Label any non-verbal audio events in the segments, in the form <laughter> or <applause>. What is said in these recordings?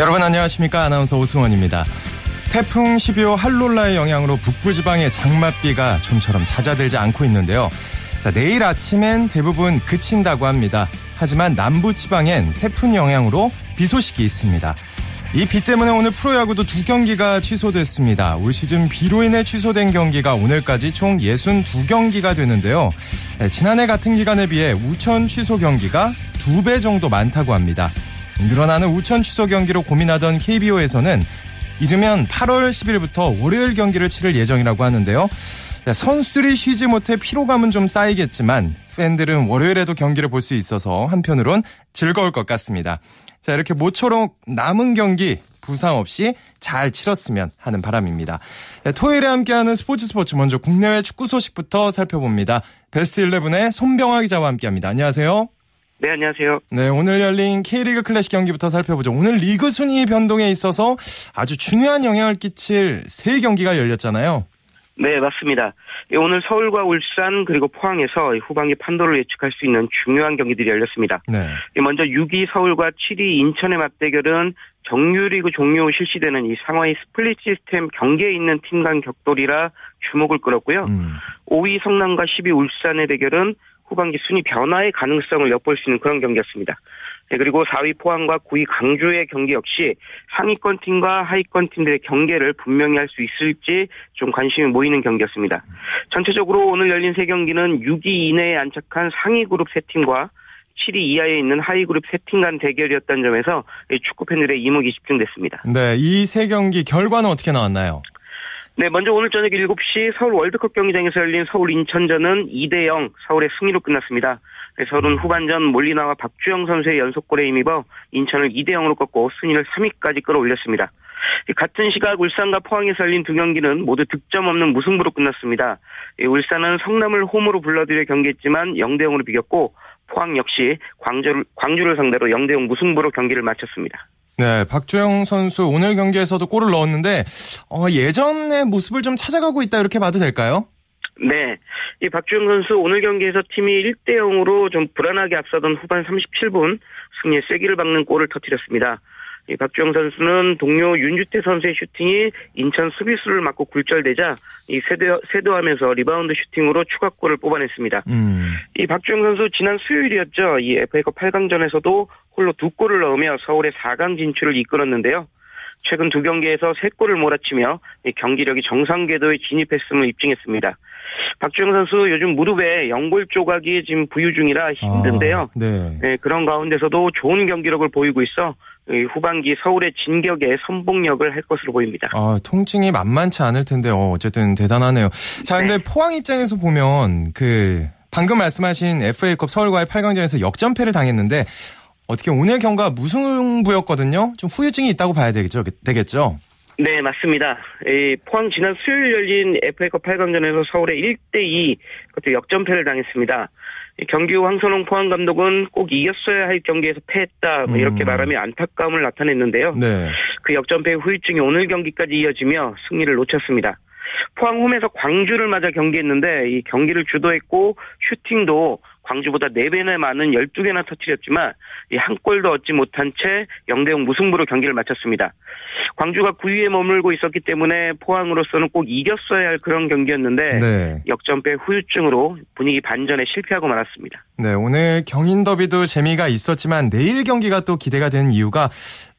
여러분 안녕하십니까 아나운서 오승원입니다. 태풍 12호 할롤라의 영향으로 북부 지방에 장맛비가 좀처럼 잦아들지 않고 있는데요. 자, 내일 아침엔 대부분 그친다고 합니다. 하지만 남부 지방엔 태풍 영향으로 비 소식이 있습니다. 이 비 때문에 오늘 프로야구도 두 경기가 취소됐습니다. 올 시즌 비로 인해 취소된 경기가 오늘까지 총 62경기가 되는데요. 네, 지난해 같은 기간에 비해 우천 취소 경기가 두 배 정도 많다고 합니다. 늘어나는 우천 취소 경기로 고민하던 KBO에서는 이르면 8월 10일부터 월요일 경기를 치를 예정이라고 하는데요. 선수들이 쉬지 못해 피로감은 좀 쌓이겠지만 팬들은 월요일에도 경기를 볼 수 있어서 한편으론 즐거울 것 같습니다. 자, 이렇게 모처럼 남은 경기 부상 없이 잘 치렀으면 하는 바람입니다. 토요일에 함께하는 스포츠 스포츠 먼저 국내외 축구 소식부터 살펴봅니다. 베스트 11의 손병화 기자와 함께합니다. 안녕하세요. 네, 안녕하세요. 네, 오늘 열린 K리그 클래식 경기부터 살펴보죠. 오늘 리그 순위 변동에 있어서 아주 중요한 영향을 끼칠 세 경기가 열렸잖아요. 네, 맞습니다. 예, 오늘 서울과 울산 그리고 포항에서 후반기 판도를 예측할 수 있는 중요한 경기들이 열렸습니다. 네. 예, 먼저 6위 서울과 7위 인천의 맞대결은 정규리그 종료 후 실시되는 이 상하위 스플릿 시스템 경계에 있는 팀 간 격돌이라 주목을 끌었고요. 음. 5위 성남과 10위 울산의 대결은 후반기 순위 변화의 가능성을 엿볼 수 있는 그런 경기였습니다. 네, 그리고 4위 포항과 9위 강주의 경기 역시 상위권 팀과 하위권 팀들의 경계를 분명히 할 수 있을지 좀 관심이 모이는 경기였습니다. 전체적으로 오늘 열린 세 경기는 6위 이내에 안착한 상위 그룹 세 팀과 7위 이하에 있는 하위 그룹 세팀 간 대결이었다는 점에서 축구 팬들의 이목이 집중됐습니다. 네, 이 세 경기 결과는 어떻게 나왔나요? 네, 먼저 오늘 저녁 7시 서울 월드컵 경기장에서 열린 서울 인천전은 2대 0 서울의 승리로 끝났습니다. 서울은 후반전 몰리나와 박주영 선수의 연속골에 힘입어 인천을 2대 0으로 꺾고 순위를 3위까지 끌어올렸습니다. 같은 시각 울산과 포항에서 열린 두 경기는 모두 득점 없는 무승부로 끝났습니다. 울산은 성남을 홈으로 불러들여 경기했지만 0대 0으로 비겼고 포항 역시 광주를, 광주를 상대로 0대 0 무승부로 경기를 마쳤습니다. 네, 박주영 선수 오늘 경기에서도 골을 넣었는데 어, 예전의 모습을 좀 찾아가고 있다 이렇게 봐도 될까요? 네. 이 박주영 선수 오늘 경기에서 팀이 1대 0으로 좀 불안하게 앞서던 후반 37분 승리의 쐐기를 박는 골을 터뜨렸습니다. 이 박주영 선수는 동료 윤주태 선수의 슈팅이 인천 수비수를 맞고 굴절되자 이 쇄도, 쇄도하면서 리바운드 슈팅으로 추가골을 뽑아냈습니다. 음. 이 박주영 선수 지난 수요일이었죠. 이 FA컵 8강전에서도 홀로 두 골을 넣으며 서울의 4강 진출을 이끌었는데요. 최근 두 경기에서 세 골을 몰아치며 경기력이 정상 궤도에 진입했음을 입증했습니다. 박주영 선수 요즘 무릎에 연골 조각이 지금 부유 중이라 힘든데요. 아, 네. 네. 그런 가운데서도 좋은 경기력을 보이고 있어 후반기 서울의 진격에 선봉력을 할 것으로 보입니다. 아, 통증이 만만치 않을 텐데 어, 어쨌든 대단하네요. 자, 근데 네. 포항 입장에서 보면 그 방금 말씀하신 FA컵 서울과의 8강전에서 역전패를 당했는데 어떻게 오늘 경과 무승부였거든요. 좀 후유증이 있다고 봐야 되겠죠. 되겠죠. 네, 맞습니다. 이 포항 지난 수요일 열린 FA컵 8강전에서 서울의 1대2 그것도 역전패를 당했습니다. 경기 후 황선홍 포항 감독은 꼭 이겼어야 할 경기에서 패했다 뭐 이렇게 음. 말하며 안타까움을 나타냈는데요. 네. 그 역전패 후유증이 오늘 경기까지 이어지며 승리를 놓쳤습니다. 포항 홈에서 광주를 맞아 경기했는데 이 경기를 주도했고 슈팅도 광주보다 4배나 많은 12개나 터뜨렸지만 한 골도 얻지 못한 채 0대0 무승부로 경기를 마쳤습니다. 광주가 9위에 머물고 있었기 때문에 포항으로서는 꼭 이겼어야 할 그런 경기였는데 네. 역전패 후유증으로 분위기 반전에 실패하고 말았습니다. 네, 오늘 경인 더비도 재미가 있었지만 내일 경기가 또 기대가 되는 이유가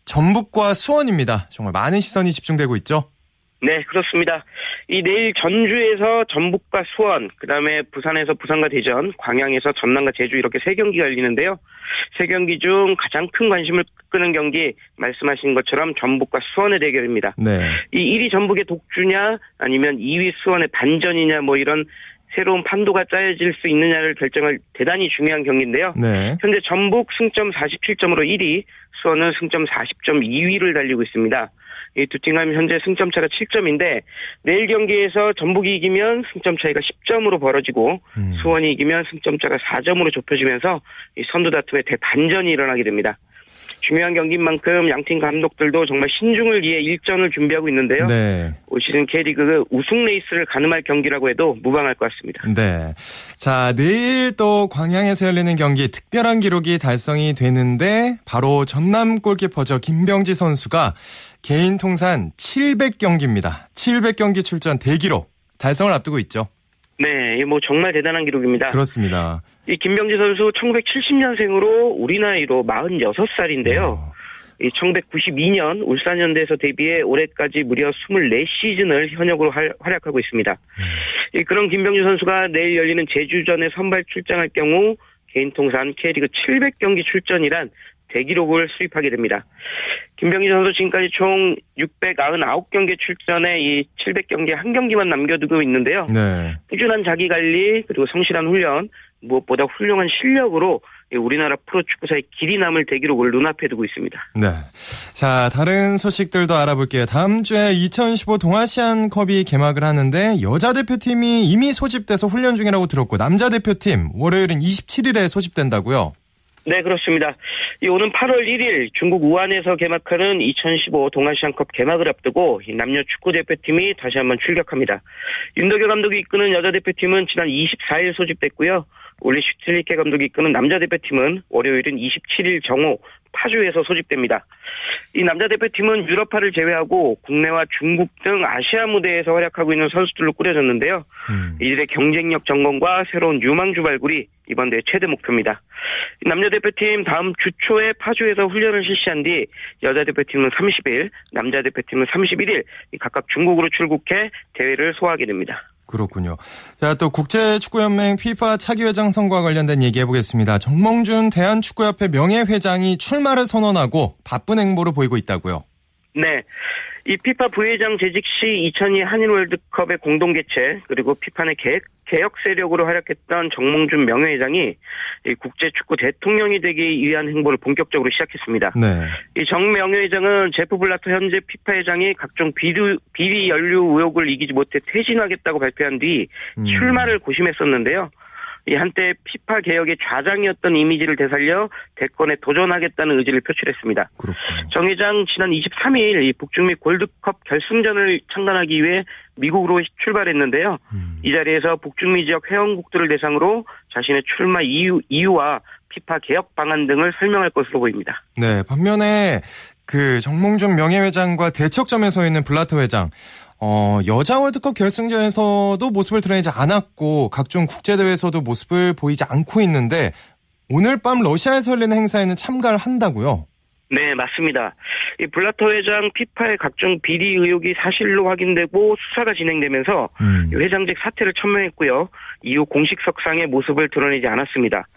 전북과 수원입니다. 정말 많은 시선이 집중되고 있죠. 네, 그렇습니다. 이 내일 전주에서 전북과 수원, 그 다음에 부산에서 부산과 대전, 광양에서 전남과 제주 이렇게 세 경기가 열리는데요. 세 경기 중 가장 큰 관심을 끄는 경기 말씀하신 것처럼 전북과 수원의 대결입니다. 네. 이 1위 전북의 독주냐 아니면 2위 수원의 반전이냐 뭐 이런 새로운 판도가 짜여질 수 있느냐를 결정할 대단히 중요한 경기인데요. 네. 현재 전북 승점 47점으로 1위, 수원은 승점 40점 2위를 달리고 있습니다. 이 두팀 가면 현재 승점 차가 7점인데 내일 경기에서 전북이 이기면 승점 차이가 10점으로 벌어지고 음. 수원이 이기면 승점 차가 4점으로 좁혀지면서 이 선두 다툼의 대반전이 일어나게 됩니다. 중요한 경기인 만큼 양팀 감독들도 정말 신중을 기해 일전을 준비하고 있는데요. 네. 올 시즌 K리그 우승 레이스를 가늠할 경기라고 해도 무방할 것 같습니다. 네. 자, 내일 또 광양에서 열리는 경기 특별한 기록이 달성이 되는데 바로 전남 골키퍼죠. 김병지 선수가 개인 통산 700경기입니다. 700경기 출전 대기록 달성을 앞두고 있죠. 네, 뭐 정말 대단한 기록입니다. 그렇습니다. 이 김병지 선수 1970년생으로 우리 나이로 46살인데요. 어. 이 1992년 울산현대에서 데뷔해 올해까지 무려 24시즌을 현역으로 활, 활약하고 있습니다. 이 그런 김병주 선수가 내일 열리는 제주전에 선발 출장할 경우 개인 통산 K리그 700경기 출전이란 대기록을 수립하게 됩니다. 김병희 선수 지금까지 총 699경기 출전에 이 700경기 한 경기만 남겨두고 있는데요. 네. 꾸준한 자기 관리 그리고 성실한 훈련 무엇보다 훌륭한 실력으로 이 우리나라 프로축구사의 길이 남을 대기록을 눈앞에 두고 있습니다. 네. 자, 다른 소식들도 알아볼게요. 다음 주에 2015 동아시안컵이 개막을 하는데 여자 대표팀이 이미 소집돼서 훈련 중이라고 들었고 남자 대표팀 월요일은 27일에 소집된다고요. 네, 그렇습니다. 이 오는 8월 1일 중국 우한에서 개막하는 2015 동아시안컵 개막을 앞두고 이 남녀 축구 대표팀이 다시 한번 출격합니다. 윤덕여 감독이 이끄는 여자 대표팀은 지난 24일 소집됐고요. 올리 슈틸리케 감독이 이끄는 남자 대표팀은 월요일은 27일 정오 파주에서 소집됩니다. 이 남자 대표팀은 유럽파를 제외하고 국내와 중국 등 아시아 무대에서 활약하고 있는 선수들로 꾸려졌는데요. 음. 이들의 경쟁력 점검과 새로운 유망 주 발굴이 이번 대회 최대 목표입니다. 남자 대표팀 다음 주 초에 파주에서 훈련을 실시한 뒤 여자 대표팀은 30일, 남자 대표팀은 31일 각각 중국으로 출국해 대회를 소화하게 됩니다. 그렇군요. 자, 또 국제축구연맹 FIFA 차기 회장 선거와 관련된 얘기 해 보겠습니다. 정몽준 대한축구협회 명예회장이 출마를 선언하고 바쁜 행보를 보이고 있다고요. 네. 이 피파 부회장 재직 시 2002 한일 월드컵의 공동 개최 그리고 피파 내 개혁, 개혁 세력으로 활약했던 정몽준 명예회장이 이 국제 축구 대통령이 되기 위한 행보를 본격적으로 시작했습니다. 네. 이정 명예회장은 제프 블라터 현재 피파 회장이 각종 비리, 비리 연루 의혹을 이기지 못해 퇴진하겠다고 발표한 뒤 음. 출마를 고심했었는데요. 이 한때 피파 개혁의 좌장이었던 이미지를 되살려 대권에 도전하겠다는 의지를 표출했습니다. 그렇군요. 정 회장 지난 23일 이 북중미 골드컵 결승전을 참관하기 위해 미국으로 출발했는데요. 음. 이 자리에서 북중미 지역 회원국들을 대상으로 자신의 출마 이유, 이유와 피파 개혁 방안 등을 설명할 것으로 보입니다. 네, 반면에 그 정몽준 명예회장과 대척점에 서 있는 블라터 회장, 어, 여자 월드컵 결승전에서도 모습을 드러내지 않았고 각종 국제대회에서도 모습을 보이지 않고 있는데 오늘 밤 러시아에서 열리는 행사에는 참가를 한다고요? 네, 맞습니다. 이 블라터 회장 피파의 각종 비리 의혹이 사실로 확인되고 수사가 진행되면서 음. 이 회장직 사퇴를 천명했고요. 이후 공식 석상의 모습을 드러내지 않았습니다.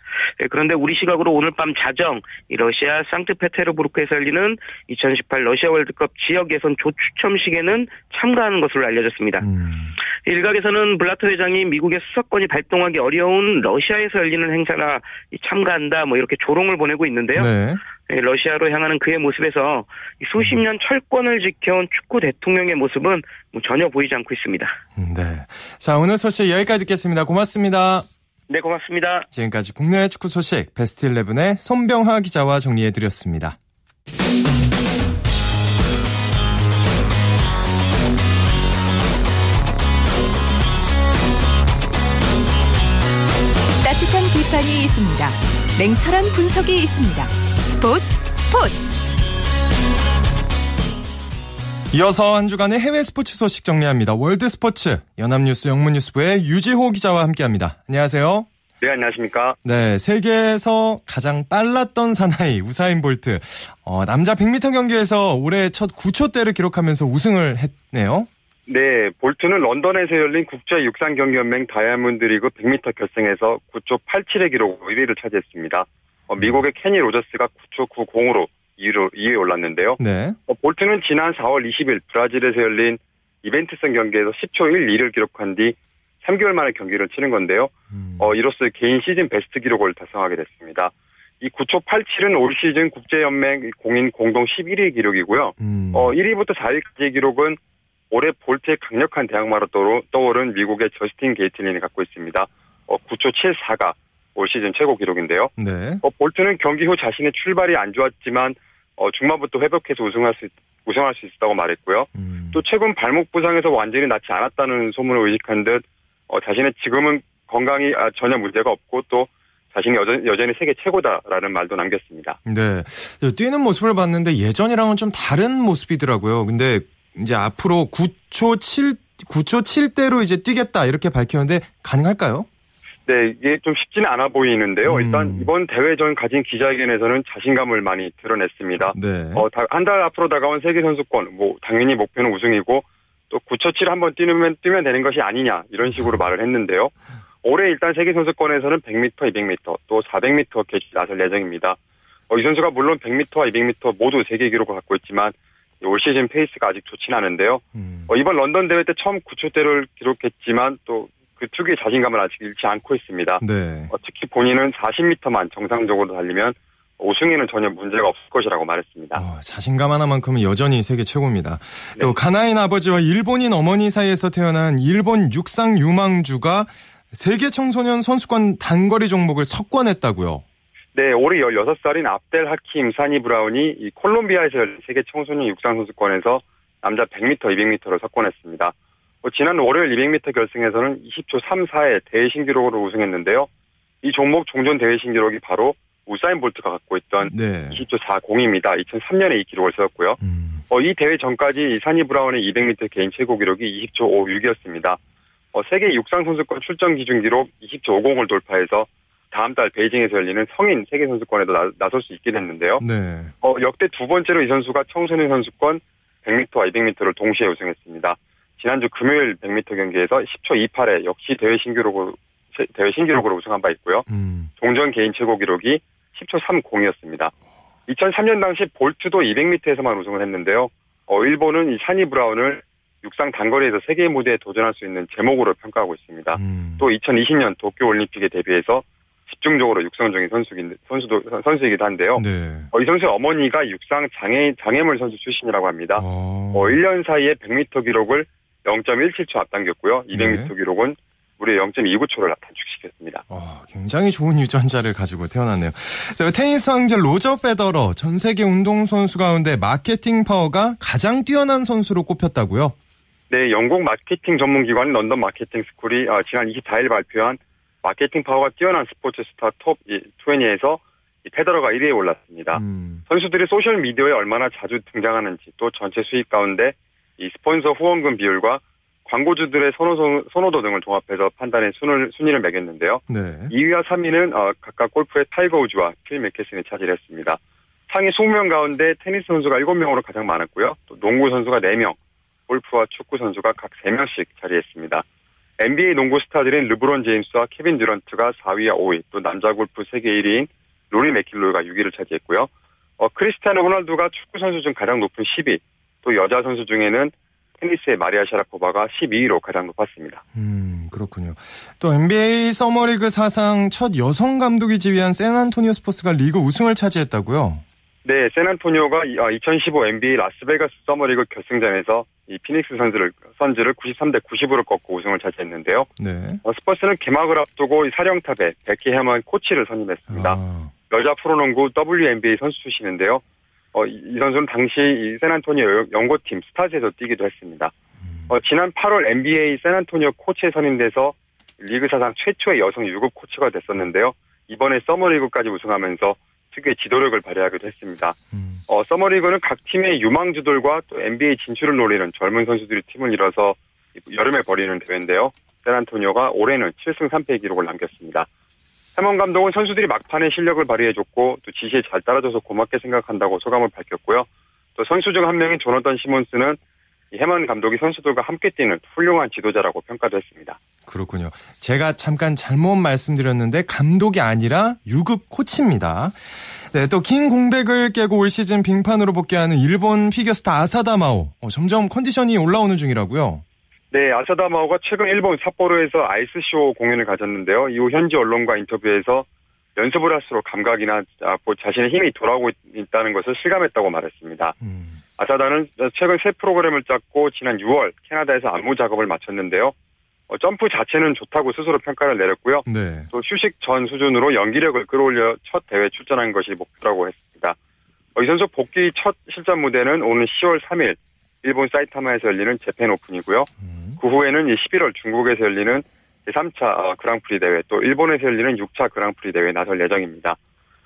예, 그런데 우리 시각으로 오늘 밤 자정 이 러시아 상트페테르부르크에서 열리는 2018 러시아 월드컵 지역 예선 조추첨식에는 참가하는 것으로 알려졌습니다. 음. 일각에서는 블라터 회장이 미국의 수사권이 발동하기 어려운 러시아에서 열리는 행사나 이 참가한다 뭐 이렇게 조롱을 보내고 있는데요. 네. 예, 러시아로 향하는 그의 모습에서 이 수십 년 철권을 지켜온 축구 대통령의 모습은 뭐 전혀 보이지 않고 있습니다. 음, 네. 자, 오늘 소식 여기까지 듣겠습니다. 고맙습니다. 네, 고맙습니다. 지금까지 국내외 축구 소식 베스트 11의 손병하 기자와 정리해드렸습니다. 따뜻한 비판이 있습니다. 냉철한 분석이 있습니다. 스포츠 스포츠 이어서 한 주간의 해외 스포츠 소식 정리합니다. 월드 스포츠 연합뉴스 영문뉴스부의 유지호 기자와 함께합니다. 안녕하세요. 네, 안녕하십니까. 네, 세계에서 가장 빨랐던 사나이 우사인 볼트. 어, 남자 100m 경기에서 올해 첫 9초대를 기록하면서 우승을 했네요. 네, 볼트는 런던에서 열린 국제 육상 경기 연맹 다이아몬드 리그 100m 결승에서 9초 87의 기록으로 1위를 차지했습니다. 어, 미국의 케니 로저스가 9초 90으로 2위로, 2위에 올랐는데요. 네. 어, 볼트는 지난 4월 20일 브라질에서 열린 이벤트성 경기에서 10초 12를 기록한 뒤 3개월 만에 경기를 치는 건데요. 음, 어, 이로써 개인 시즌 베스트 기록을 달성하게 됐습니다. 이 9초 87은 올 시즌 국제연맹 공인 공동 11위 기록이고요. 음, 어, 1위부터 4위까지의 기록은 올해 볼트의 강력한 대항마로 떠오- 떠오른 미국의 저스틴 게이틀린이 갖고 있습니다. 어, 9초 74가 올 시즌 최고 기록인데요. 네. 어, 볼트는 경기 후 자신의 출발이 안 좋았지만 어, 중반부터 회복해서 우승할 수, 우승할 수 있었다고 말했고요. 음. 또 최근 발목 부상에서 완전히 낫지 않았다는 소문을 의식한 듯, 어, 자신의 지금은 건강이 아, 전혀 문제가 없고 또 자신이 여전, 여전히 세계 최고다라는 말도 남겼습니다. 네. 뛰는 모습을 봤는데 예전이랑은 좀 다른 모습이더라고요. 근데 이제 앞으로 9초 7, 9초 7대로 이제 뛰겠다 이렇게 밝혔는데 가능할까요? 네, 이게 좀 쉽지는 않아 보이는데요. 음. 일단 이번 대회 전 가진 기자회견에서는 자신감을 많이 드러냈습니다. 네. 어, 한 달 앞으로 다가온 세계 선수권, 뭐 당연히 목표는 우승이고 또 9초 7 한번 뛰면 뛰면 되는 것이 아니냐 이런 식으로 말을 했는데요. 올해 일단 세계 선수권에서는 100m, 200m, 또 400m 계주에 나설 예정입니다. 어, 이 선수가 물론 100m와 200m 모두 세계 기록을 갖고 있지만 올 시즌 페이스가 아직 좋지는 않은데요. 음. 어, 이번 런던 대회 때 처음 9초대를 기록했지만 또 그 특유의 자신감을 아직 잃지 않고 있습니다. 네. 어, 특히 본인은 40m만 정상적으로 달리면 우승에는 전혀 문제가 없을 것이라고 말했습니다. 어, 자신감 하나만큼은 여전히 세계 최고입니다. 네. 또 가나인 아버지와 일본인 어머니 사이에서 태어난 일본 육상 유망주가 세계 청소년 선수권 단거리 종목을 석권했다고요. 네, 올해 16살인 압델 하킴 사니 브라운이 이 콜롬비아에서 열린 세계 청소년 육상 선수권에서 남자 100m, 200m를 석권했습니다. 어, 지난 월요일 200m 결승에서는 20초 34의 대회 신기록으로 우승했는데요. 이 종목 종전 대회 신기록이 바로 우사인 볼트가 갖고 있던 네. 20초 40입니다. 2003년에 이 기록을 세웠고요. 음. 어, 이 대회 전까지 이 사니 브라운의 200m 개인 최고 기록이 20초 56이었습니다. 어, 세계 육상 선수권 출전 기준 기록 20초 50을 돌파해서 다음 달 베이징에서 열리는 성인 세계 선수권에도 나, 설수 있게 됐는데요. 네. 어, 역대 두 번째로 이 선수가 청소년 선수권 100m와 200m를 동시에 우승했습니다. 지난주 금요일 100m 경기에서 10초 28에 역시 대회 신기록으로 대회 신기록으로 우승한 바 있고요. 음. 종전 개인 최고 기록이 10초 30이었습니다. 2003년 당시 볼트도 200m에서만 우승을 했는데요. 어, 일본은 이 사니 브라운을 육상 단거리에서 세계 무대에 도전할 수 있는 재목으로 평가하고 있습니다. 음. 또 2020년 도쿄 올림픽에 대비해서 집중적으로 육성 중인 선수긴 선수도 선수이기도 한데요. 네. 어, 이 선수의 어머니가 육상 장애 장애물 선수 출신이라고 합니다. 어. 어, 1년 사이에 100m 기록을 0.17초 앞당겼고요. 200m 네. 기록은 무려 0.29초를 단축시켰습니다. 어, 굉장히 좋은 유전자를 가지고 태어났네요. 자, 테니스 황제 로저 페더러 전 세계 운동선수 가운데 마케팅 파워가 가장 뛰어난 선수로 꼽혔다고요? 네, 영국 마케팅 전문기관 런던 마케팅 스쿨이 어, 지난 24일 발표한 마케팅 파워가 뛰어난 스포츠 스타 톱 20에서 이 페더러가 1위에 올랐습니다. 음. 선수들이 소셜 미디어에 얼마나 자주 등장하는지 또 전체 수익 가운데 이 스폰서 후원금 비율과 광고주들의 선호, 선호도 등을 종합해서 판단해 순을, 순위를 매겼는데요. 네. 2위와 3위는 어, 각각 골프의 타이거 우즈와 필 미켈슨이 차지했습니다. 상위 20명 가운데 테니스 선수가 7명으로 가장 많았고요. 또 농구 선수가 4명, 골프와 축구 선수가 각 3명씩 자리했습니다. NBA 농구 스타들인 르브론 제임스와 케빈 듀란트가 4위와 5위, 또 남자 골프 세계 1위인 로리 맥킬로이가 6위를 차지했고요. 어, 크리스티아노 호날두가 축구 선수 중 가장 높은 10위, 또 여자 선수 중에는 테니스의 마리아 샤라포바가 12위로 가장 높았습니다. 음, 그렇군요. 또 NBA 서머리그 사상 첫 여성 감독이 지휘한 샌안토니오 스퍼스가 리그 우승을 차지했다고요? 네, 샌안토니오가 2015 NBA 라스베가스 서머리그 결승전에서 이 피닉스 선수를 선즈를 93대 90으로 꺾고 우승을 차지했는데요. 네. 어, 스퍼스는 개막을 앞두고 이 사령탑에 베키 해먼 코치를 선임했습니다. 아, 여자 프로농구 WNBA 선수 출신인데요. 어, 이, 이 선수는 당시 이 샌안토니오 연고팀 스타즈에서 뛰기도 했습니다. 어, 지난 8월 NBA 샌안토니오 코치에 선임돼서 리그 사상 최초의 여성 유급 코치가 됐었는데요. 이번에 서머리그까지 우승하면서 특유의 지도력을 발휘하기도 했습니다. 음. 어, 서머리그는 각 팀의 유망주들과 또 NBA 진출을 노리는 젊은 선수들이 팀을 이뤄서 여름에 벌이는 대회인데요. 샌안토니오가 올해는 7승 3패의 기록을 남겼습니다. 해먼 감독은 선수들이 막판에 실력을 발휘해줬고 또 지시에 잘 따라줘서 고맙게 생각한다고 소감을 밝혔고요. 또 선수 중 한 명인 조너던 시몬스는 이 해먼 감독이 선수들과 함께 뛰는 훌륭한 지도자라고 평가도 했습니다. 그렇군요. 제가 잠깐 잘못 말씀드렸는데 감독이 아니라 유급 코치입니다. 네, 또 긴 공백을 깨고 올 시즌 빙판으로 복귀하는 일본 피겨스타 아사다마오. 어, 점점 컨디션이 올라오는 중이라고요. 네, 아사다마오가 최근 일본 삿포로에서 아이스쇼 공연을 가졌는데요. 이후 현지 언론과 인터뷰에서 연습을 할수록 감각이나 아, 뭐 자신의 힘이 돌아오고 있다는 것을 실감했다고 말했습니다. 음. 아사다는 최근 새 프로그램을 짰고 지난 6월 캐나다에서 안무 작업을 마쳤는데요. 어, 점프 자체는 좋다고 스스로 평가를 내렸고요. 네. 또 휴식 전 수준으로 연기력을 끌어올려 첫 대회 출전한 것이 목표라고 했습니다. 어, 이 선수 복귀 첫 실전 무대는 오는 10월 3일 일본 사이타마에서 열리는 재팬 오픈이고요. 음. 그 후에는 이 11월 중국에서 열리는 제3차 어, 그랑프리 대회 또 일본에서 열리는 6차 그랑프리 대회에 나설 예정입니다.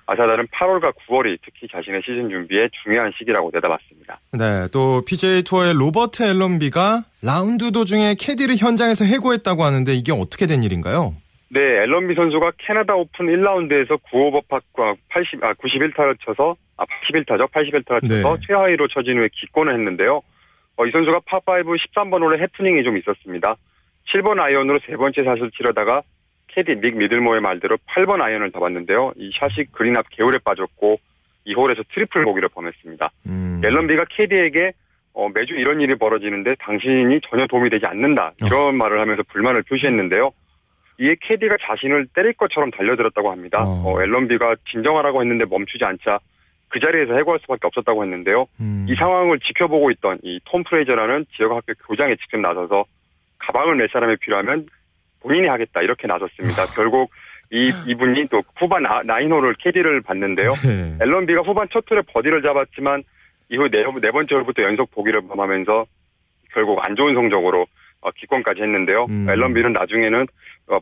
아사다는 8월과 9월이 특히 자신의 시즌 준비에 중요한 시기라고 내다봤습니다. 네, 또 PGA 투어의 로버트 앨런비가 라운드 도중에 캐디를 현장에서 해고했다고 하는데 이게 어떻게 된 일인가요? 네, 앨런비 선수가 캐나다 오픈 1라운드에서 9오버 파 80, 아, 91타를 쳐서, 아, 81타죠. 81타를 쳐서 네. 최하위로 처진 후에 기권을 했는데요. 어, 이 선수가 파5 13번 홀에 해프닝이 좀 있었습니다. 7번 아이언으로 세 번째 샷을 치려다가 캐디 닉 미들모의 말대로 8번 아이언을 잡았는데요. 이 샷이 그린 앞 개울에 빠졌고 이 홀에서 트리플 보기를 범했습니다. 음. 앨런비가 캐디에게 어, 매주 이런 일이 벌어지는데 당신이 전혀 도움이 되지 않는다. 이런 말을 하면서 불만을 표시했는데요. 이에 캐디가 자신을 때릴 것처럼 달려들었다고 합니다. 어. 어, 앨런비가 진정하라고 했는데 멈추지 않자 그 자리에서 해고할 수밖에 없었다고 했는데요. 음. 이 상황을 지켜보고 있던 이 톰 프레이저라는 지역 학교 교장에 직접 나서서 가방을 낼 사람이 필요하면 본인이 하겠다 이렇게 나섰습니다. 결국 이 이분이 또 후반 아- 나인홀을 캐디를 봤는데요. 네. 앨런 비가 후반 첫 툴에 버디를 잡았지만 이후 네, 네 번째 홀부터 연속 보기를 범하면서 결국 안 좋은 성적으로 어, 기권까지 했는데요. 음. 앨런 비는 나중에는 어,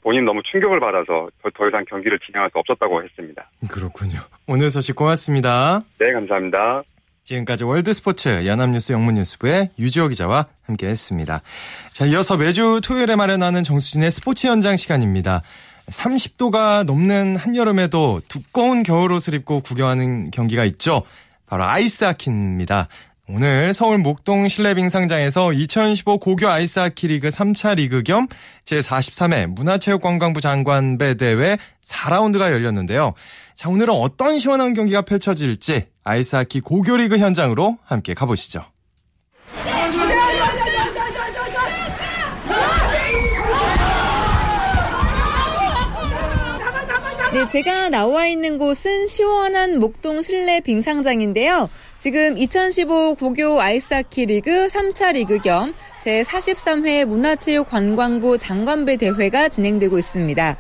본인 너무 충격을 받아서 더, 더 이상 경기를 진행할 수 없었다고 했습니다. 그렇군요. 오늘 소식 고맙습니다. 네, 감사합니다. 지금까지 월드스포츠 연합뉴스 영문뉴스부의 유지호 기자와 함께했습니다. 자, 이어서 매주 토요일에 마련하는 정수진의 스포츠 현장 시간입니다. 30도가 넘는 한여름에도 두꺼운 겨울옷을 입고 구경하는 경기가 있죠. 바로 아이스하키입니다. 오늘 서울 목동 실내 빙상장에서 2015 고교 아이스하키 리그 3차 리그 겸 제43회 문화체육관광부 장관배 대회 4라운드가 열렸는데요. 자, 오늘은 어떤 시원한 경기가 펼쳐질지 아이스하키 고교 리그 현장으로 함께 가보시죠. 네, 제가 나와 있는 곳은 시원한 목동 실내 빙상장인데요. 지금 2015 고교 아이스하키 리그 3차 리그 겸 제43회 문화체육관광부 장관배 대회가 진행되고 있습니다.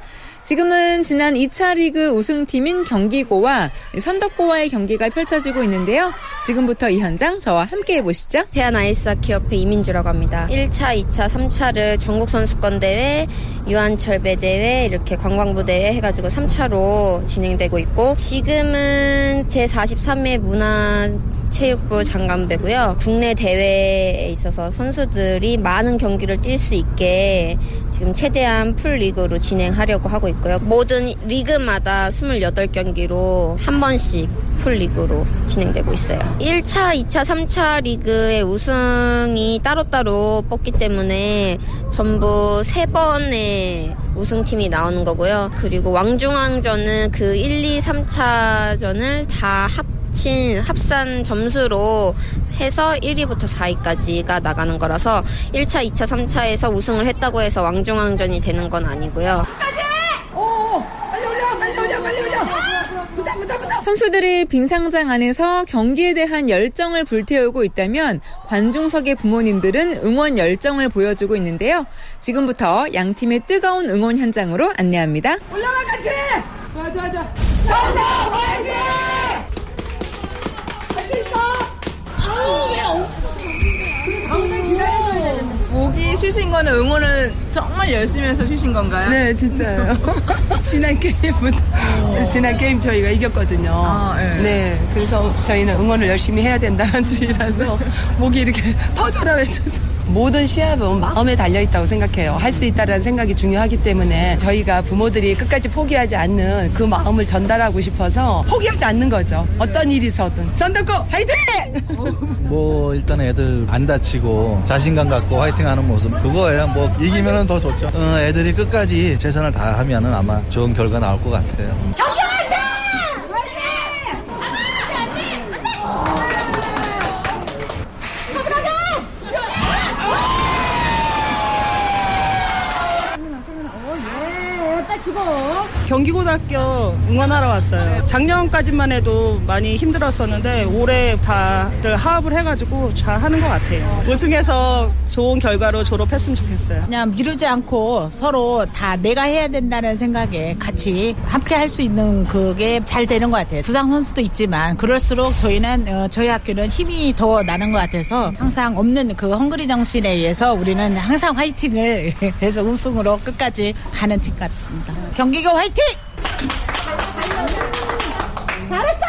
지금은 지난 2차 리그 우승팀인 경기고와 선덕고와의 경기가 펼쳐지고 있는데요. 지금부터 이 현장 저와 함께 해보시죠. 태안 아이스하키협회 이민주라고 합니다. 1차, 2차, 3차를 전국선수권대회, 유한철배 대회, 이렇게 관광부 대회 해가지고 3차로 진행되고 있고, 지금은 제43회 문화 체육부 장관배고요. 국내 대회에 있어서 선수들이 많은 경기를 뛸 수 있게 지금 최대한 풀리그로 진행하려고 하고 있고요. 모든 리그마다 28경기로 한 번씩 풀리그로 진행되고 있어요. 1차, 2차, 3차 리그의 우승이 따로따로 뽑기 때문에 전부 세 번의 우승팀이 나오는 거고요. 그리고 왕중왕전은 그 1, 2, 3차전을 다 합 친 합산 점수로 해서 1위부터 4위까지가 나가는 거라서 1차, 2차, 3차에서 우승을 했다고 해서 왕중왕전이 되는 건 아니고요. 선수들이 빙상장 안에서 경기에 대한 열정을 불태우고 있다면 관중석의 부모님들은 응원 열정을 보여주고 있는데요. 지금부터 양 팀의 뜨거운 응원 현장으로 안내합니다. 올라가 같이! 좋아 좋아 좋아 선다 화이팅! 목이 쉬신 거는 응원을 정말 열심히 해서 쉬신 건가요? 네, 진짜요. <laughs> 지난 게임부터 지난 게임 저희가 이겼거든요. 아, 네. 네, 그래서 저희는 응원을 열심히 해야 된다는 주의라서 목이 이렇게 <laughs> 터져라 외쳐서. 모든 시합은 마음에 달려 있다고 생각해요. 할 수 있다는 생각이 중요하기 때문에 저희가 부모들이 끝까지 포기하지 않는 그 마음을 전달하고 싶어서 포기하지 않는 거죠. 어떤 일이 있어든. 썬더고 화이팅! <laughs> 뭐 일단 애들 안 다치고 자신감 갖고 화이팅하는 모습 그거예요. 뭐 이기면은 더 좋죠. 어, 애들이 끝까지 최선을 다하면은 아마 좋은 결과 나올 것 같아요. 경기 경기고등학교 응원하러 왔어요. 작년까지만 해도 많이 힘들었었는데 올해 다들 화합을 해가지고 잘 하는 것 같아요. 우승해서 좋은 결과로 졸업했으면 좋겠어요. 그냥 미루지 않고 서로 다 내가 해야 된다는 생각에 같이 함께 할 수 있는 그게 잘 되는 것 같아요. 부상 선수도 있지만 그럴수록 저희는 어, 저희 학교는 힘이 더 나는 것 같아서 항상 없는 그 헝그리 정신에 의해서 우리는 항상 화이팅을 <laughs> 해서 우승으로 끝까지 가는 팀 같습니다. 경기고 화이팅! 잘했어!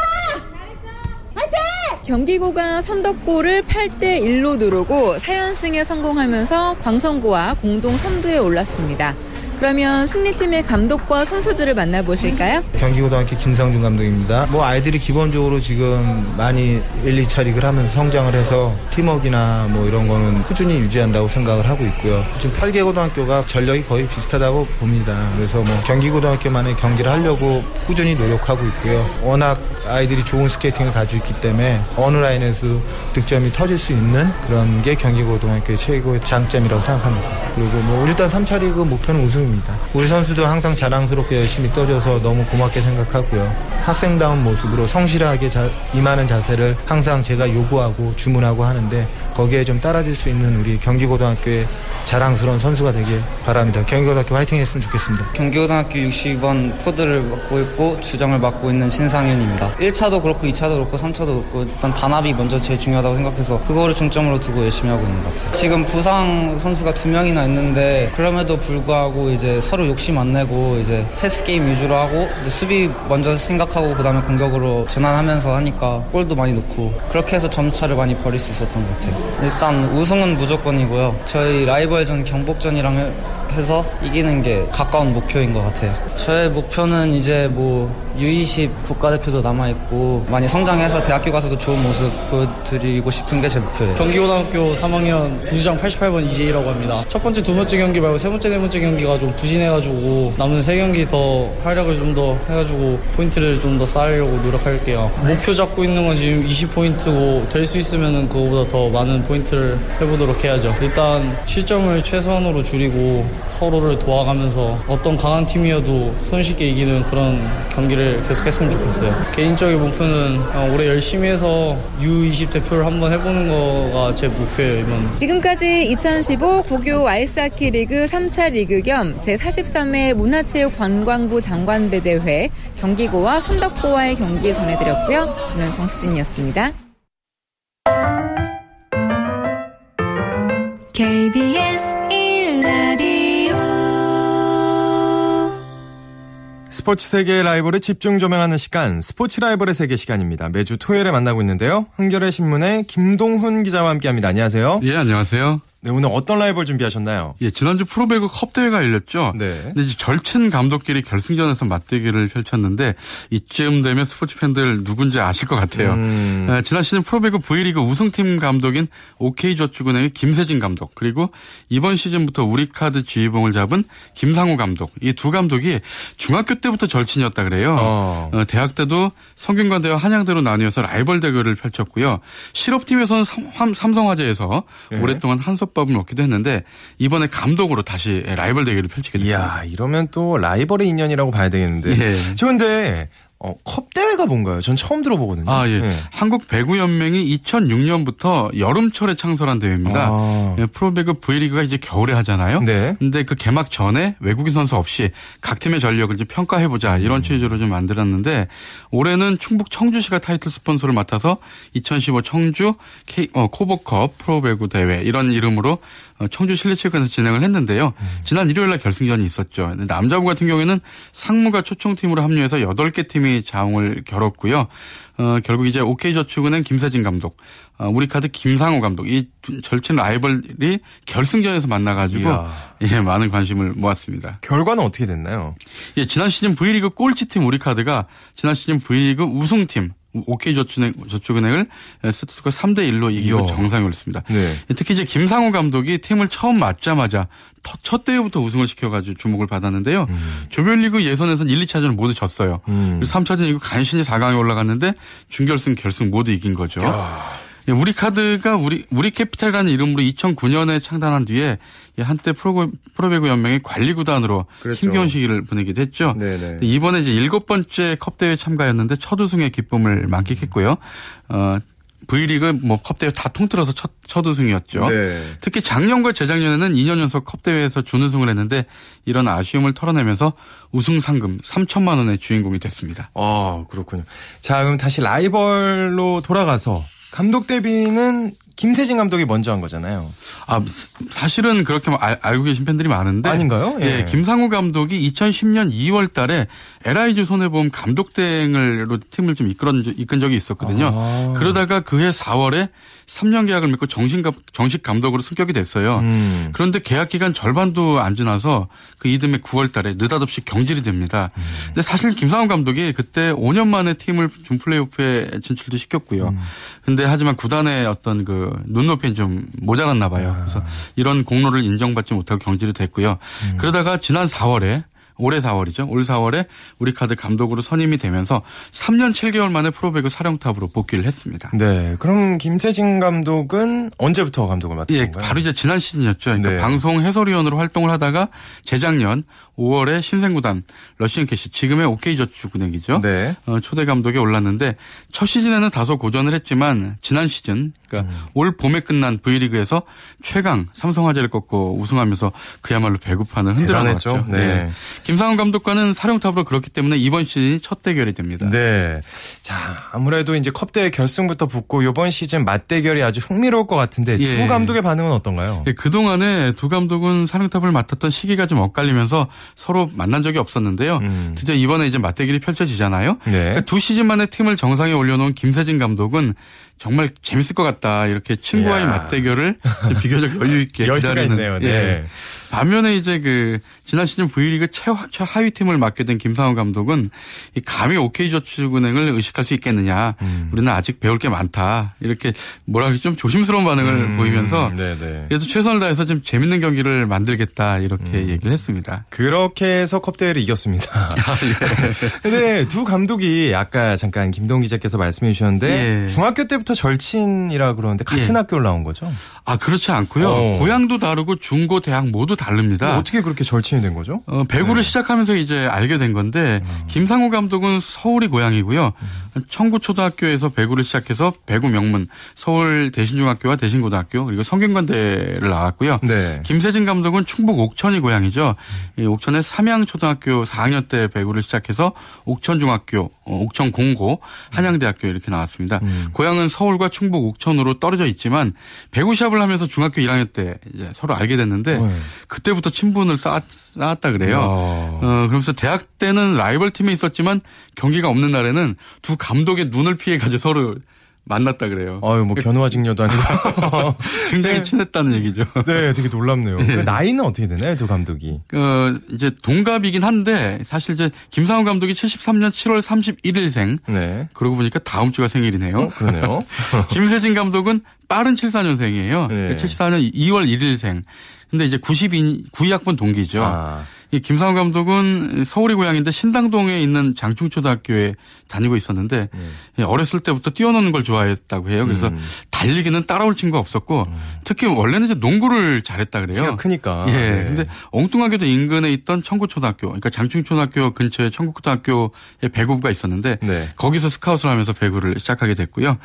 화이팅! 경기고가 선덕고를 8대 1로 누르고 4연승에 성공하면서 광성고와 공동 선두에 올랐습니다. 그러면 승리팀의 감독과 선수들을 만나보실까요? 경기고등학교 김상준 감독입니다. 뭐 아이들이 기본적으로 지금 많이 1, 2차 리그를 하면서 성장을 해서 팀워크나 뭐 이런 거는 꾸준히 유지한다고 생각을 하고 있고요. 지금 8개 고등학교가 전력이 거의 비슷하다고 봅니다. 그래서 뭐 경기고등학교만의 경기를 하려고 꾸준히 노력하고 있고요. 워낙 아이들이 좋은 스케이팅을 가지고 있기 때문에 어느 라인에서 득점이 터질 수 있는 그런 게 경기고등학교의 최고의 장점이라고 생각합니다. 그리고 뭐 일단 3차 리그 목표는 우승 입니다. 우리 선수도 항상 자랑스럽게 열심히 떠줘서 너무 고맙게 생각하고요. 학생다운 모습으로 성실하게 자, 임하는 자세를 항상 제가 요구하고 주문하고 하는데 거기에 좀 따라줄 수 있는 우리 경기고등학교의 자랑스러운 선수가 되길 바랍니다. 경기고등학교 화이팅 했으면 좋겠습니다. 경기고등학교 60번 포워드를 맡고 있고 주장을 맡고 있는 신상윤입니다. 1차도 그렇고 2차도 그렇고 3차도 그렇고 일단 단합이 먼저 제일 중요하다고 생각해서 그거를 중점으로 두고 열심히 하고 있는 것 같아요. 지금 부상 선수가 두 명이나 있는데 그럼에도 불구하고 이제 서로 욕심 안 내고 이제 패스 게임 위주로 하고 수비 먼저 생각하고 그다음에 공격으로 전환하면서 하니까 골도 많이 넣고 그렇게 해서 점수차를 많이 벌릴 수 있었던 것 같아요. 일단 우승은 무조건이고요. 저희 라이벌전 경복전이랑 해서 이기는 게 가까운 목표인 것 같아요. 저의 목표는 이제 뭐 U20 국가대표도 남아있고 많이 성장해서 대학교 가서도 좋은 모습 보여드리고 싶은 게 제 목표예요. 경기고등학교 3학년 부주장 88번 이재희라고 합니다. 첫 번째, 두 번째 경기 말고 세 번째, 네 번째 경기가 좀 부진해가지고 남은 세 경기 더 활약을 좀 더 해가지고 포인트를 좀 더 쌓으려고 노력할게요. 목표 잡고 있는 건 지금 20포인트고 될 수 있으면 그거보다 더 많은 포인트를 해보도록 해야죠. 일단 실점을 최소한으로 줄이고 서로를 도와가면서 어떤 강한 팀이어도 손쉽게 이기는 그런 경기를 계속했으면 좋겠어요. 개인적인 목표는 올해 열심히 해서 U20 대표를 한번 해보는 거가 제 목표예요 이번. 지금까지 2015 고교 아이스하키 리그 3차 리그 겸 제43회 문화체육관광부 장관배 대회 경기고와 선덕고와의 경기 전해드렸고요. 저는 정수진이었습니다. KBS 1라디오 스포츠 세계의 라이벌을 집중 조명하는 시간, 스포츠 라이벌의 세계 시간입니다. 매주 토요일에 만나고 있는데요. 한겨레 신문의 김동훈 기자와 함께합니다. 안녕하세요. 예, 안녕하세요. 네, 오늘 어떤 라이벌 준비하셨나요? 예, 지난주 프로배구 컵 대회가 열렸죠. 네. 근데 이제 절친 감독끼리 결승전에서 맞대결을 펼쳤는데 이쯤 되면 스포츠 팬들 누군지 아실 것 같아요. 음. 에, 지난 시즌 프로배구 V리그 우승팀 감독인 OK저축은행의 김세진 감독 그리고 이번 시즌부터 우리카드 지휘봉을 잡은 김상우 감독 이 두 감독이 중학교 때부터 절친이었다 그래요. 어. 어, 대학 때도 성균관대와 한양대로 나뉘어서 라이벌 대결을 펼쳤고요. 실업팀에서는 삼, 삼성화재에서 예. 오랫동안 한 솥밥을 먹기도 했는데 이번에 감독으로 다시 라이벌 대결을 펼치게 됐습니다. 이야, 이러면 또 라이벌의 인연이라고 봐야 되겠는데. 예. 저 근데 어, 컵 대회가 뭔가요? 전 처음 들어보거든요. 아, 예. 네. 한국 배구 연맹이 2006년부터 여름철에 창설한 대회입니다. 아. 예, 프로배구 V리그가 이제 겨울에 하잖아요. 네. 근데 그 개막 전에 외국인 선수 없이 각 팀의 전력을 이제 평가해 보자 이런 취지로 좀 만들었는데 올해는 충북 청주시가 타이틀 스폰서를 맡아서 2015 청주 K, 어, 코보컵 프로배구 대회 이런 이름으로 어, 청주 실내체육관에서 진행을 했는데요. 지난 일요일 날 결승전이 있었죠. 남자부 같은 경우에는 상무가 초청팀으로 합류해서 8개 팀이 자웅을 겨뤘고요. 어, 결국 이제 OK저축은행 김세진 감독, 어, 우리카드 김상호 감독 이 두- 절친 라이벌이 결승전에서 만나가지고 이야. 예 많은 관심을 모았습니다. 결과는 어떻게 됐나요? 예 지난 시즌 V리그 꼴찌팀 우리카드가 지난 시즌 V리그 우승팀 OK저축은행을 세트스코어 3대 1로 이기고 이야. 정상에 올렸습니다. 네. 특히 이제 김상우 감독이 팀을 처음 맞자마자 터- 첫 대회부터 우승을 시켜가지고 주목을 받았는데요. 조별리그 예선에서는 1, 2차전을 모두 졌어요. 음. 그리고 3차전 이고 간신히 4강에 올라갔는데 준결승, 결승 모두 이긴 거죠. 예, 우리 카드가 우리 우리 캐피탈이라는 이름으로 2009년에 창단한 뒤에 예, 한때 프로 프로배구 연맹의 관리 구단으로 그랬죠. 힘겨운 시기를 보내기도 했죠. 네네. 이번에 이제 일곱 번째 컵 대회 참가였는데 첫 우승의 기쁨을 만끽했고요. 어 V리그 뭐 컵대회 다 통틀어서 첫, 첫 우승이었죠. 네. 특히 작년과 재작년에는 2년 연속 컵대회에서 준우승을 했는데 이런 아쉬움을 털어내면서 우승 상금 3천만 원의 주인공이 됐습니다. 아, 그렇군요. 자, 그럼 다시 라이벌로 돌아가서 감독 데뷔는 김세진 감독이 먼저 한 거잖아요. 아, 사실은 그렇게 알, 알고 계신 팬들이 많은데. 아닌가요? 예. 예. 김상우 감독이 2010년 2월 달에 LIG 손해보험 감독 대행으로 팀을 좀 이끌은, 이끈 적이 있었거든요. 아. 그러다가 그해 4월에 3년 계약을 맺고 정식, 감- 정식 감독으로 승격이 됐어요. 음. 그런데 계약 기간 절반도 안 지나서 그 이듬해 9월 달에 느닷없이 경질이 됩니다. 음. 근데 사실 김상우 감독이 그때 5년 만에 팀을 준 플레이오프에 진출도 시켰고요. 음. 근데 하지만 구단의 어떤 그 눈높이는 좀 모자랐나 봐요. 아. 그래서 이런 공로를 인정받지 못하고 경질이 됐고요. 음. 그러다가 지난 4월에 올해 4월이죠. 올 4월에 우리카드 감독으로 선임이 되면서 3년 7개월 만에 프로배구 사령탑으로 복귀를 했습니다. 네. 그럼 김세진 감독은 언제부터 감독을 맡은 예, 건가요? 바로 이제 지난 시즌이었죠. 그러니까 네. 방송 해설위원으로 활동을 하다가 재작년 5월에 신생구단 러시앤캐시 지금의 OK저축은행이죠. 네. 어, 초대 감독에 올랐는데 첫 시즌에는 다소 고전을 했지만 지난 시즌 그러니까 음. 올 봄에 끝난 V리그에서 최강 삼성화재를 꺾고 우승하면서 그야말로 배구판을 흔들어 대단했죠. 놓았죠. 네. 김상훈 감독과는 사령탑으로 그렇기 때문에 이번 시즌이 첫 대결이 됩니다. 네. 자, 아무래도 이제 컵대회 결승부터 붙고 이번 시즌 맞대결이 아주 흥미로울 것 같은데 예. 두 감독의 반응은 어떤가요? 예, 그 동안에 두 감독은 사령탑을 맡았던 시기가 좀 엇갈리면서 서로 만난 적이 없었는데요. 음. 드디어 이번에 이제 맞대결이 펼쳐지잖아요. 네. 그러니까 두 시즌 만에 팀을 정상에 올려놓은 김세진 감독은 정말 재밌을 것 같다. 이렇게 친구와의 이야. 맞대결을 <laughs> 비교적 여유 있게 기다리는. 있네요. 네. 예. 반면에 이제 그 지난 시즌 V리그 최하, 최하위 팀을 맡게 된 김상훈 감독은 이 감히 OK저축은행을 의식할 수 있겠느냐. 음. 우리는 아직 배울 게 많다. 이렇게 뭐라 그러지 좀 조심스러운 반응을 음, 보이면서 네네. 그래서 최선을 다해서 좀 재밌는 경기를 만들겠다 이렇게 음. 얘기를 했습니다. 그렇게 해서 컵대회를 이겼습니다. <laughs> 아, 예. 두 감독이 아까 잠깐 김동 기자께서 말씀해 주셨는데 예. 중학교 때부터 절친이라 그러는데 같은 예. 학교를 나온 거죠? 아 그렇지 않고요. 어. 고향도 다르고 중고 대학 모두 다릅니다. 어떻게 그렇게 절친이 된 거죠? 어, 배구를 시작하면서 이제 알게 된 건데 김상우 감독은 서울이 고향이고요. 청구초등학교에서 배구를 시작해서 배구 명문 서울 대신중학교와 대신고등학교 그리고 성균관대를 나왔고요. 네. 김세진 감독은 충북 옥천이 고향이죠. 이 옥천의 삼양초등학교 4학년 때 배구를 시작해서 옥천중학교, 어, 옥천공고, 한양대학교 이렇게 나왔습니다. 음. 고향은 서울과 충북 옥천으로 떨어져 있지만 배구 시합을 하면서 중학교 1학년 때 이제 서로 알게 됐는데 네. 그때부터 친분을 쌓았, 쌓았 다 그래요. 어, 그러면서 대학 때는 라이벌 팀에 있었지만 경기가 없는 날에는 두 감독의 눈을 피해 가지고 서로 만났다 그래요. 아유, 뭐 견우와 직녀도 아니고. <laughs> 굉장히 친했다는 얘기죠. 네, 되게 놀랍네요. 예. 그 나이는 어떻게 되나요, 두 감독이? 어, 이제 동갑이긴 한데 사실 이제 김상훈 감독이 73년 7월 31일생. 네. 그러고 보니까 다음 주가 생일이네요. 어, 그러네요. <laughs> 김세진 감독은 빠른 74년생이에요. 네. 74년 2월 1일생. 근데 이제 92, 92학번 동기죠. 아. 이 김상훈 감독은 서울이 고향인데 신당동에 있는 장충초등학교에 다니고 있었는데 예, 어렸을 때부터 뛰어노는 걸 좋아했다고 해요. 그래서 음. 달리기는 따라올 친구가 없었고 특히 원래는 이제 농구를 잘했다 그래요. 키가 크니까. 예. 네. 근데 엉뚱하게도 인근에 있던 청구초등학교, 그러니까 장충초등학교 근처에 청구초등학교에 배구부가 있었는데 네. 거기서 스카웃을 하면서 배구를 시작하게 됐고요.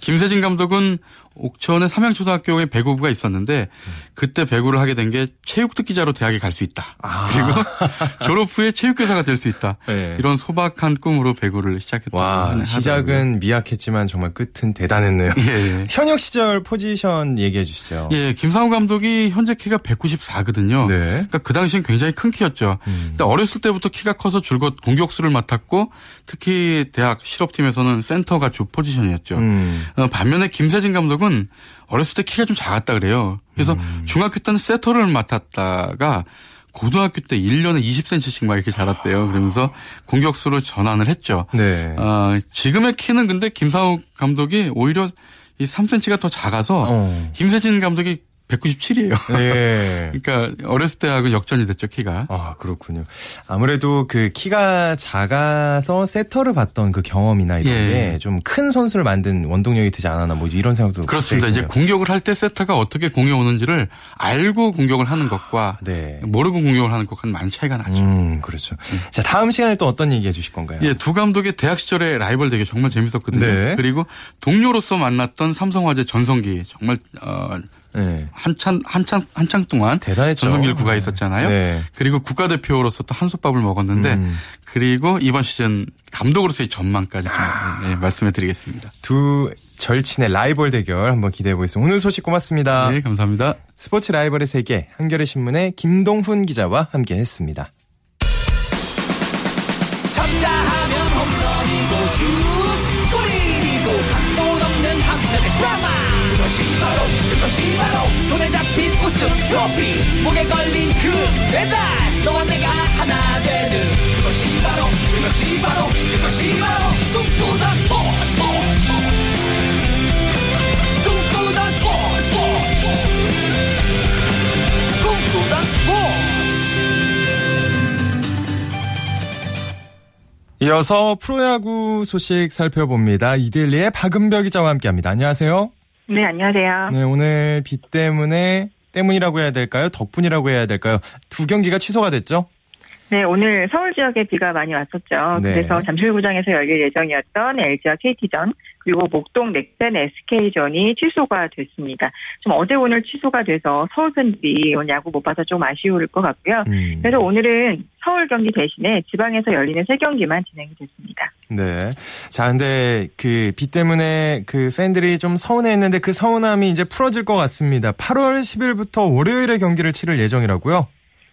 김세진 감독은 옥천에 삼양초등학교에 배구부가 있었는데 그때 배구를 하게 된 게 체육특 기자로 대학에 갈 수 있다. 아. 그리고 <laughs> 졸업 후에 체육교사가 될 수 있다. 네. 이런 소박한 꿈으로 배구를 시작했다고 와. 시작은 미약했지만 정말 끝은 대단했네요. 예, 예. <laughs> 현역 시절 포지션 얘기해 주시죠. 예, 김상우 감독이 현재 키가 194거든요. 네. 그러니까 그 당시엔 굉장히 큰 키였죠. 음. 근데 어렸을 때부터 키가 커서 줄곧 공격수를 맡았고 특히 대학 실업팀에서는 센터가 주 포지션이었죠. 음. 어, 반면에 김세진 감독은 어렸을 때 키가 좀 작았다 그래요. 그래서 음. 중학교 때는 세터를 맡았다가 고등학교 때 1년에 20cm씩 막 이렇게 자랐대요. 그러면서 공격수로 전환을 했죠. 네. 어, 지금의 키는 근데 김상우 감독이 오히려 이 3cm가 더 작아서 어. 김세진 감독이 197이에요. 예. <laughs> 그러니까 어렸을 때하고 역전이 됐죠 키가. 아 그렇군요. 아무래도 그 키가 작아서 세터를 봤던 그 경험이나 이런 예. 게좀 큰 선수를 만든 원동력이 되지 않았나 뭐 이런 생각도 그렇습니다. 이제. 공격을 할 때 세터가 어떻게 공에 오는지를 알고 공격을 하는 것과 모르고 공격을 하는 것과는 많이 차이가 나죠. 네. 음, 그렇죠. 자, 다음 시간에 또 어떤 얘기 해 주실 건가요? 예, 두 감독의 대학 시절의 라이벌 대결 정말 재밌었거든요. 네. 그리고 동료로서 만났던 삼성화재 전성기 정말 어 한참 한참 한창 동안 전성기를 구가 있었잖아요. 네. 그리고 국가대표로서 또 한솥밥을 먹었는데 음. 그리고 이번 시즌 감독으로서의 전망까지 좀 예, 말씀해 드리겠습니다. 두 절친의 라이벌 대결 한번 기대해 보겠습니다. 오늘 소식 고맙습니다. 네, 감사합니다. 스포츠 라이벌의 세계 한겨레 신문의 김동훈 기자와 함께 했습니다. 쳤다 것이 바로 손에 잡힌 우승 트로피 목에 걸린 그 배달 너와 내가 하나 되는 그것이 바로 그것이 바로 그것이 바로 꿈꾸던 스포츠 꿈꾸던 스포츠 꿈꾸던 스포츠 이어서 프로야구 소식 살펴봅니다. 이데일리의 박은벽 기자와 함께합니다. 안녕하세요. 네, 안녕하세요. 네, 오늘 비 때문에 때문이라고 해야 될까요? 덕분이라고 해야 될까요? 두 경기가 취소가 됐죠? 네, 오늘 서울 지역에 비가 많이 왔었죠. 네. 그래서 잠실구장에서 열릴 예정이었던 LG와 KT전 그리고 목동 넥센 SK전이 취소가 됐습니다. 좀 어제 오늘 취소가 돼서 서울 팬들이 오늘 야구 못 봐서 좀 아쉬울 것 같고요. 음. 그래서 오늘은 서울 경기 대신에 지방에서 열리는 세 경기만 진행이 됐습니다. 네. 자, 근데 그 비 때문에 그 팬들이 좀 서운해했는데 그 서운함이 이제 풀어질 것 같습니다. 8월 10일부터 월요일에 경기를 치를 예정이라고요?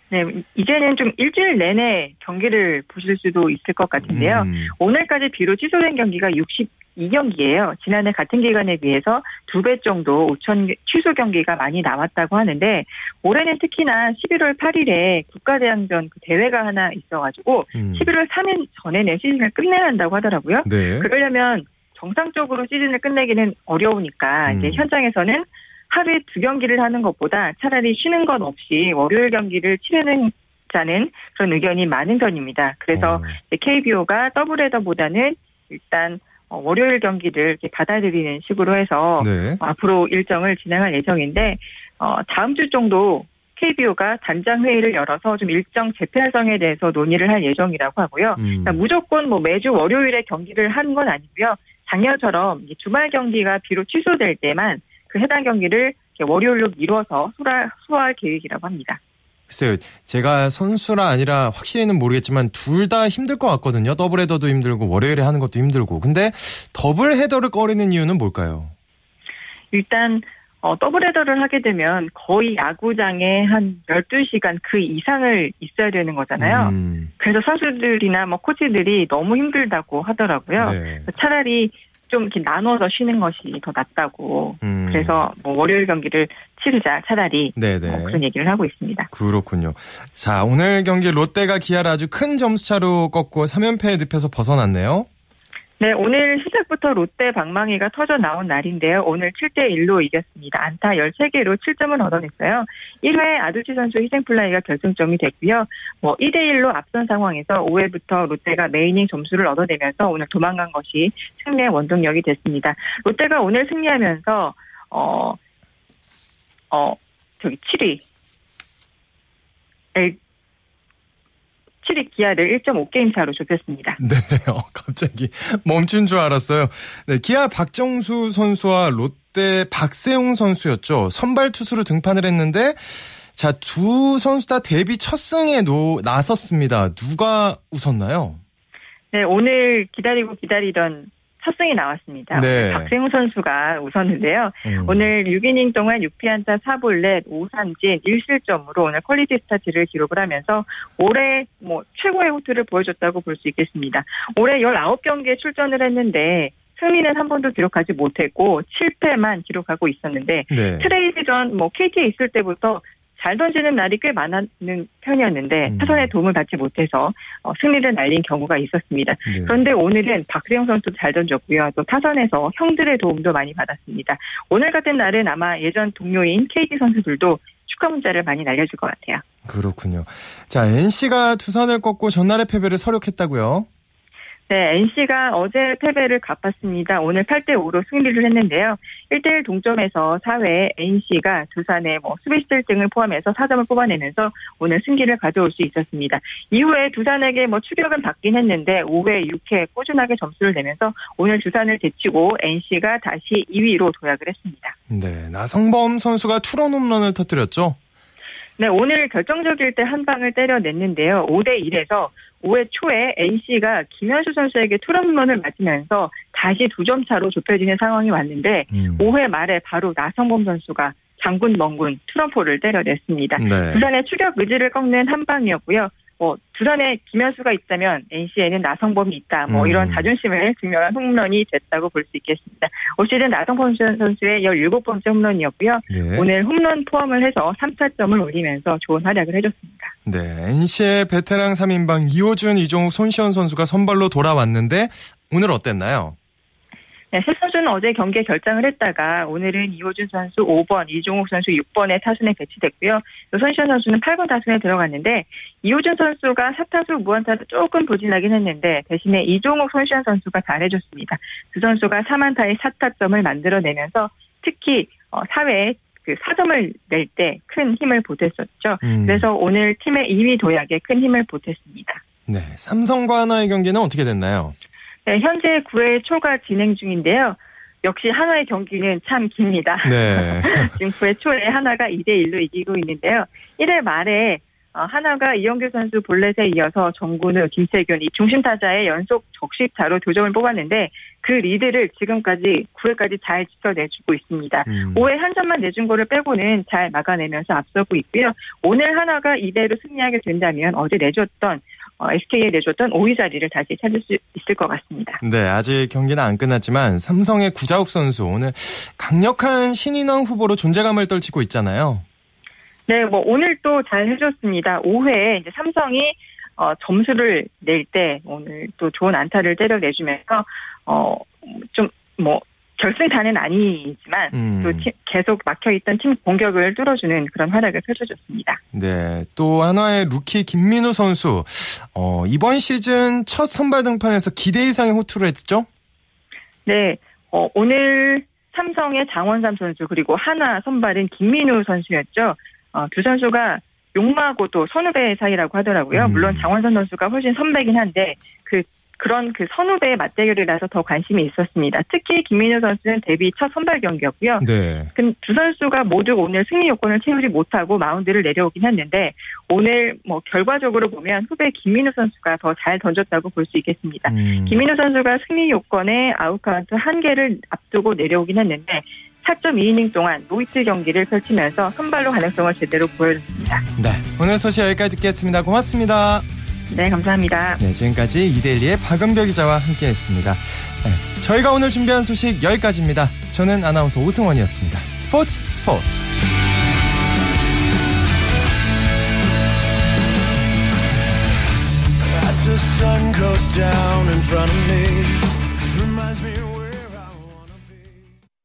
네, 이제는 좀 일주일 내내 경기를 보실 수도 있을 것 같은데요. 음. 오늘까지 비로 취소된 경기가 62경기예요. 지난해 같은 기간에 비해서 두 배 정도 우천 취소 경기가 많이 남았다고 하는데 올해는 특히나 11월 8일에 국가대항전 그 대회가 하나 있어가지고 음. 11월 3일 전에는 시즌을 끝내야 한다고 하더라고요. 네. 그러려면 정상적으로 시즌을 끝내기는 어려우니까 이제 음. 현장에서는 하루에 두 경기를 하는 것보다 차라리 쉬는 것 없이 월요일 경기를 치르는 자는 그런 의견이 많은 편입니다. 그래서 이제 KBO가 더블헤더보다는 일단 어, 월요일 경기를 받아들이는 식으로 해서 네. 어, 앞으로 일정을 진행할 예정인데 어, 다음 주 정도 KBO가 단장 회의를 열어서 좀 일정 재편성에 대해서 논의를 할 예정이라고 하고요. 음. 그러니까 무조건 뭐 매주 월요일에 경기를 하는 건 아니고요. 작년처럼 이 주말 경기가 비로 취소될 때만 그 해당 경기를 월요일로 미뤄서 소화, 소화할 계획이라고 합니다. 글쎄요, 제가 선수가 아니라 확실히는 모르겠지만 둘 다 힘들 것 같거든요. 더블 헤더도 힘들고 월요일에 하는 것도 힘들고. 근데 더블 헤더를 꺼리는 이유는 뭘까요? 일단 어, 더블 헤더를 하게 되면 거의 야구장에 한 12시간 그 이상을 있어야 되는 거잖아요. 음. 그래서 선수들이나 뭐 코치들이 너무 힘들다고 하더라고요. 네. 차라리 좀 이렇게 나눠서 쉬는 것이 더 낫다고. 음. 그래서 뭐 월요일 경기를 치르자 차라리 네네. 뭐 그런 얘기를 하고 있습니다. 그렇군요. 자, 오늘 경기 롯데가 기아를 아주 큰 점수 차로 꺾고 3연패의 늪에서 벗어났네요. 네, 오늘 시작부터 롯데 방망이가 터져 나온 날인데요. 오늘 7대 1로 이겼습니다. 안타 13개로 7점을 얻어냈어요. 1회 아두치 선수 희생 플라이가 결승점이 됐고요. 뭐 2대 1로 앞선 상황에서 5회부터 롯데가 매 이닝 점수를 얻어내면서 오늘 도망간 것이 승리의 원동력이 됐습니다. 롯데가 오늘 승리하면서 어, 어, 저기 7위. 7위 기아를 1.5게임 차로 좁혔습니다. <laughs> 네, 어, 갑자기 멈춘 줄 알았어요. 네, 기아 박정수 선수와 롯데 박세웅 선수였죠. 선발 투수로 등판을 했는데, 자, 두 선수 다 데뷔 첫 승에 노, 나섰습니다. 누가 웃었나요? 네, 오늘 기다리고 기다리던 첫 승이 나왔습니다. 네. 박세웅 선수가 웃었는데요. 음. 오늘 6이닝 동안 6피안타 4볼넷 5삼진 1실점으로 오늘 퀄리티 스타트를 기록을 하면서 올해 뭐 최고의 호투를 보여줬다고 볼 수 있겠습니다. 올해 19경기에 출전을 했는데 승리는 한 번도 기록하지 못했고 7패만 기록하고 있었는데 네. 트레이드 전 뭐 KT에 있을 때부터 잘 던지는 날이 꽤 많은 편이었는데 음. 타선의 도움을 받지 못해서 어, 승리를 날린 경우가 있었습니다. 네. 그런데 오늘은 박수영 선수도 잘 던졌고요. 또 타선에서 형들의 도움도 많이 받았습니다. 오늘 같은 날은 아마 예전 동료인 KT 선수들도 축하 문자를 많이 날려줄 것 같아요. 그렇군요. 자, NC가 두산을 꺾고 전날의 패배를 서력했다고요? 네, NC가 어제 패배를 갚았습니다. 오늘 8대 5로 승리를 했는데요. 1대1 동점에서 4회에 NC가 두산의 뭐 수비수들 등을 포함해서 4점을 뽑아내면서 오늘 승기를 가져올 수 있었습니다. 이후에 두산에게 뭐 추격은 받긴 했는데 5회, 6회 꾸준하게 점수를 내면서 오늘 두산을 제치고 NC가 다시 2위로 도약을 했습니다. 네, 나성범 선수가 투런 홈런을 터뜨렸죠? 네, 오늘 결정적일 때 한 방을 때려냈는데요. 5대 1에서 5회 초에 NC가 김현수 선수에게 투런런을 맞으면서 다시 두 점 차로 좁혀지는 상황이 왔는데 음. 5회 말에 바로 나성범 선수가 장군 멍군 투런포를 때려냈습니다. 네. 두산의 추격 의지를 꺾는 한 방이었고요. 뭐 두산에 김현수가 있다면 NC에는 나성범이 있다. 뭐 음. 이런 자존심을 증명한 홈런이 됐다고 볼 수 있겠습니다. 올 시즌 나성범 선수의 17번째 홈런이었고요. 네. 오늘 홈런 포함을 해서 3타점을 올리면서 좋은 활약을 해줬습니다. 네, NC의 베테랑 3인방 이호준, 이종욱, 손시현 선수가 선발로 돌아왔는데 오늘 어땠나요? 네, 세 선수는 어제 경기에 결장을 했다가 오늘은 이호준 선수 5번, 이종욱 선수 6번에 타순에 배치됐고요. 또 손시현 선수는 8번 타순에 들어갔는데 이호준 선수가 4타수 무안타로 조금 부진하긴 했는데 대신에 이종욱, 손시현 선수가 잘해줬습니다. 두 선수가 3안타의 4타점을 만들어내면서 특히 4회에 그 4점을 낼 때 큰 힘을 보탰었죠. 음. 그래서 오늘 팀의 2위 도약에 큰 힘을 보탰습니다. 네, 삼성과 하나의 경기는 어떻게 됐나요? 네, 현재 9회 초가 진행 중인데요. 역시 하나의 경기는 참 깁니다. 네. <laughs> 지금 9회 초에 하나가 2대 1로 이기고 있는데요. 1회 말에 어, 하나가 이영규 선수 볼넷에 이어서 정근우, 김태균 이 중심 타자의 연속 적시타로 두 점을 뽑았는데 그 리드를 지금까지 9회까지 잘 지켜내주고 있습니다. 음. 5회 한 점만 내준 거를 빼고는 잘 막아내면서 앞서고 있고요. 오늘 하나가 이대로 승리하게 된다면 어제 내줬던 어, SK에 내줬던 5위 자리를 다시 찾을 수 있을 것 같습니다. 네, 아직 경기는 안 끝났지만 삼성의 구자욱 선수 오늘 강력한 신인왕 후보로 존재감을 떨치고 있잖아요. 네, 뭐 오늘 또 잘 해줬습니다. 5회에 이제 삼성이 어, 점수를 낼 때 오늘 또 좋은 안타를 때려내주면서 어, 좀뭐 결승타는 아니지만 음. 또 팀- 계속 막혀있던 팀 공격을 뚫어주는 그런 활약을 펼쳐줬습니다. 네, 또 한화의 루키 김민우 선수 어, 이번 시즌 첫 선발 등판에서 기대 이상의 호투를 했죠? 네, 어, 오늘 삼성의 장원삼 선수 그리고 한화 선발은 김민우 선수였죠. 어, 두 선수가 용마고 또 선후배 사이라고 하더라고요. 음. 물론 장원삼 선수가 훨씬 선배긴 한데 그 그런 그 선후배의 맞대결이라서 더 관심이 있었습니다. 특히 김민우 선수는 데뷔 첫 선발 경기였고요. 네. 그 두 선수가 모두 오늘 승리 요건을 채우지 못하고 마운드를 내려오긴 했는데 오늘 뭐 결과적으로 보면 후배 김민우 선수가 더 잘 던졌다고 볼 수 있겠습니다. 음. 김민우 선수가 승리 요건에 아웃카운트 한 개를 앞두고 내려오긴 했는데 4.2이닝 동안 노히트 경기를 펼치면서 선발로 가능성을 제대로 보여줬습니다. 네, 오늘 소식 여기까지 듣겠습니다. 고맙습니다. 네, 감사합니다. 네, 지금까지 이데일리의 박은별 기자와 함께했습니다. 네, 저희가 오늘 준비한 소식 여기까지입니다. 저는 아나운서 오승원이었습니다. 스포츠 스포츠. As the sun goes down in front of me